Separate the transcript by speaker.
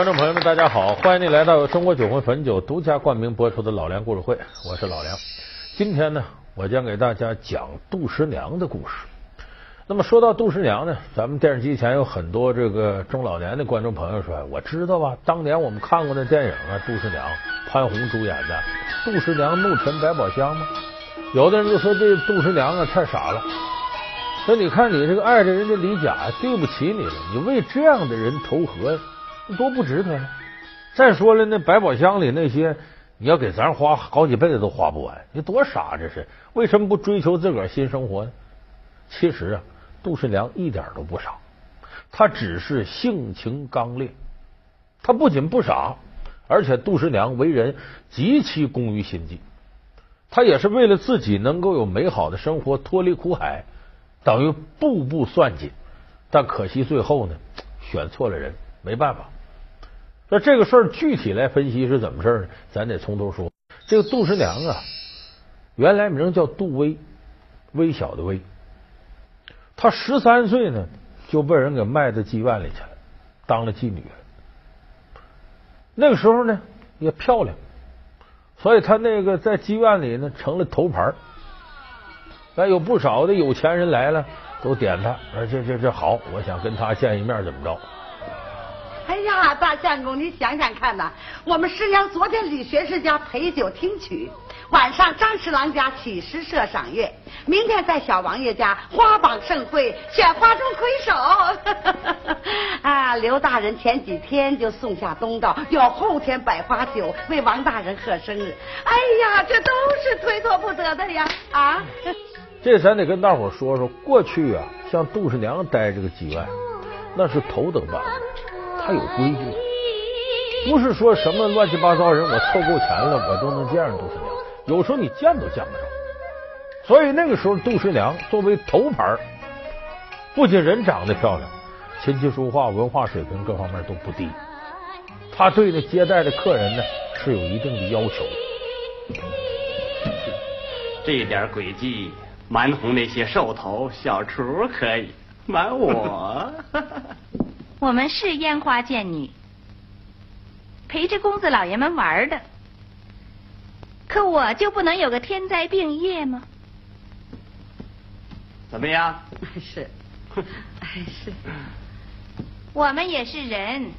Speaker 1: 观众朋友们，大家好，欢迎您来到中国酒魂汾酒独家冠名播出的老梁故事会，我是老梁。今天呢，我将给大家讲杜十娘的故事。那么说到杜十娘呢，咱们电视机前有很多这个中老年的观众朋友说，我知道啊，当年我们看过那电影啊，杜十娘，潘虹主演的《杜十娘怒沉百宝箱》吗？有的人就说这杜十娘啊太傻了。说你看你这个爱着人家李甲，对不起你了，你为这样的人投河，多不值得呀。再说了，那百宝箱里那些，你要给咱花好几辈子都花不完，你多傻这是？为什么不追求自个儿新生活呢？其实啊，杜十娘一点都不傻，她只是性情刚烈。她不仅不傻，而且杜十娘为人极其工于心计。她也是为了自己能够有美好的生活，脱离苦海。等于步步算计，但可惜最后呢，选错了人，没办法。那这个事儿具体来分析是怎么事儿呢？咱得从头说。这个杜十娘啊，原来名叫杜微，微小的微。她十三岁呢，就被人给卖到妓院里去了，当了妓女了。那个时候呢，也漂亮，所以她那个在妓院里呢，成了头牌。那，有不少的有钱人来了，都点他，说这这这好，我想跟他见一面，怎么着？
Speaker 2: 哎呀，大相公，你想想看呐，我们师娘昨天李学士家陪酒听曲，晚上张侍郎家起诗社赏月，明天在小王爷家花榜盛会，选花中魁首。啊，刘大人前几天就送下东道，要后天百花酒为王大人贺生日。哎呀，这都是推脱不得的呀！啊。
Speaker 1: 这咱得跟大伙说说，过去啊，像杜十娘待这个妓院，那是头等班，他有规矩，不是说什么乱七八糟人，我凑够钱了，我都能见上杜十娘。有时候你见都见不着。所以那个时候，杜十娘作为头牌，不仅人长得漂亮，琴棋书画、文化水平各方面都不低。他对那接待的客人呢，是有一定的要求。
Speaker 3: 这点诡计。瞒哄那些兽头小厨可以，瞒我。
Speaker 4: 我们是烟花贱女，陪着公子老爷们玩的。可我就不能有个天灾病业吗？
Speaker 3: 怎么样？
Speaker 2: 是，是。
Speaker 4: 我们也是人，